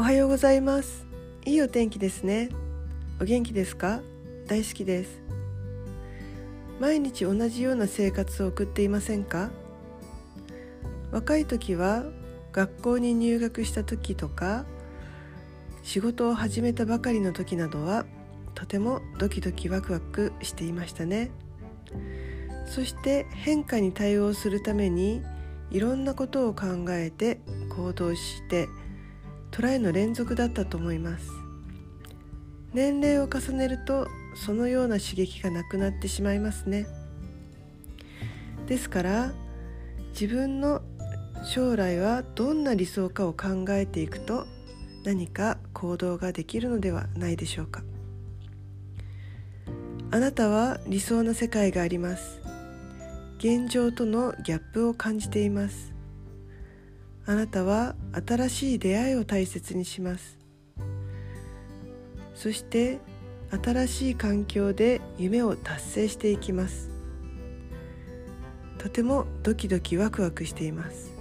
おはようございます。いいお天気ですね。お元気ですか？大好きです。毎日同じような生活を送っていませんか？若い時は学校に入学した時とか仕事を始めたばかりの時などはとてもドキドキワクワクしていましたね。そして変化に対応するためにいろんなことを考えて行動してトライの連続だったと思います。年齢を重ねるとそのような刺激がなくなってしまいますね。ですから自分の将来はどんな理想かを考えていくと何か行動ができるのではないでしょうか。あなたは理想の世界があります。現状とのギャップを感じています。あなたは新しい出会いを大切にします。そして新しい環境で夢を達成していきます。とてもドキドキワクワクしています。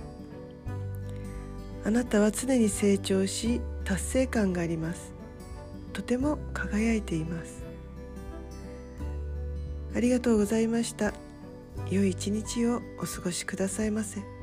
あなたは常に成長し達成感があります。とても輝いています。ありがとうございました。良い一日をお過ごしくださいませ。